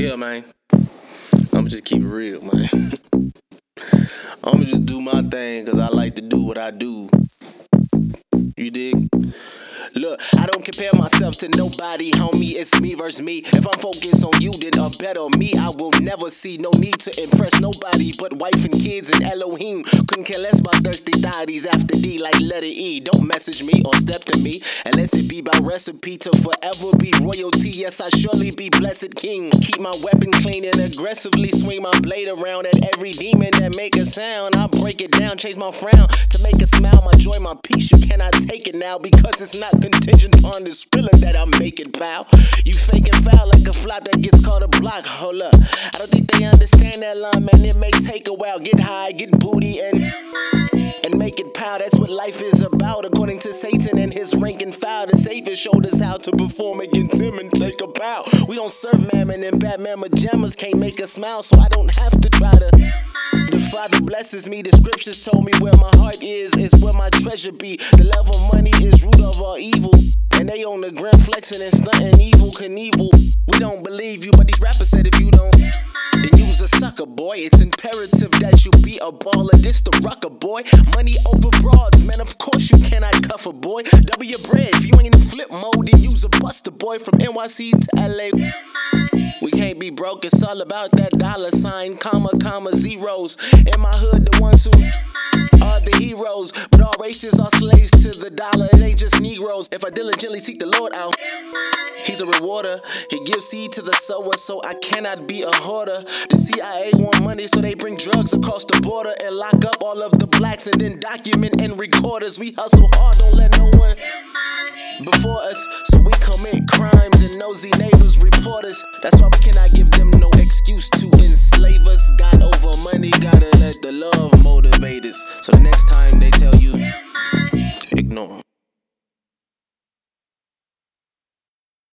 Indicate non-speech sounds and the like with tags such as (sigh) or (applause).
Yeah, man. I'ma just keep it real, man. (laughs) I'ma just do my thing because I like to do what I do. You dig? Look, I don't compare myself to nobody, homie. It's me versus me. If I'm focused on you, then a better me I will never see. No need to impress nobody but wife and kids and Elohim. Couldn't care less about thirsty thotties after D like letter E. Don't message me or step to me unless it be by recipe to forever be royalty. Yes, I surely be blessed king. Keep my weapon clean and aggressively swing my blade around at every demon that make a sound. I break it down, change my frown to make it smile. My joy, my peace. You cannot take it now because it's not contingent on this thriller that I'm making, pal. You faking foul like a fly that gets caught a block. Hold up. I don't think they understand that line, man. It may take a while. Get high, get booty, and and make it pow. That's what life is about. According to Satan and his rank and file, the Savior showed us how to perform against him and take a bow. We don't serve mammon and Batman pajamas can't make us smile, so I don't have to try to. The Father blesses me. The scriptures told me where my heart is, is where my treasure be. The love of money is root they on the gram flexing and stunting Evel Knievel. We don't believe you, but these rappers said if you don't, then you's a sucker, boy. It's imperative that you be a baller. This the rucker, boy. Money over broads, man. Of course you cannot cuff a boy. Double your bread. If you ain't in the flip mode, then you's a buster, boy. From NYC to LA. We can't be broke, it's all about that dollar sign, comma, comma, zeros. In my hood, the ones who are the heroes, but all races are dollar, it ain't just Negroes. If I diligently seek the Lord out, He's a rewarder. He gives seed to the sower, so I cannot be a hoarder. The CIA want money, so they bring drugs across the border and lock up all of the blacks and then document and record us. We hustle hard, don't let no one before us, so we commit crimes and nosy neighbors report us. That's why we cannot give them no excuse to enslave us. God over money, gotta let the love motivate us. So the next time they tell you.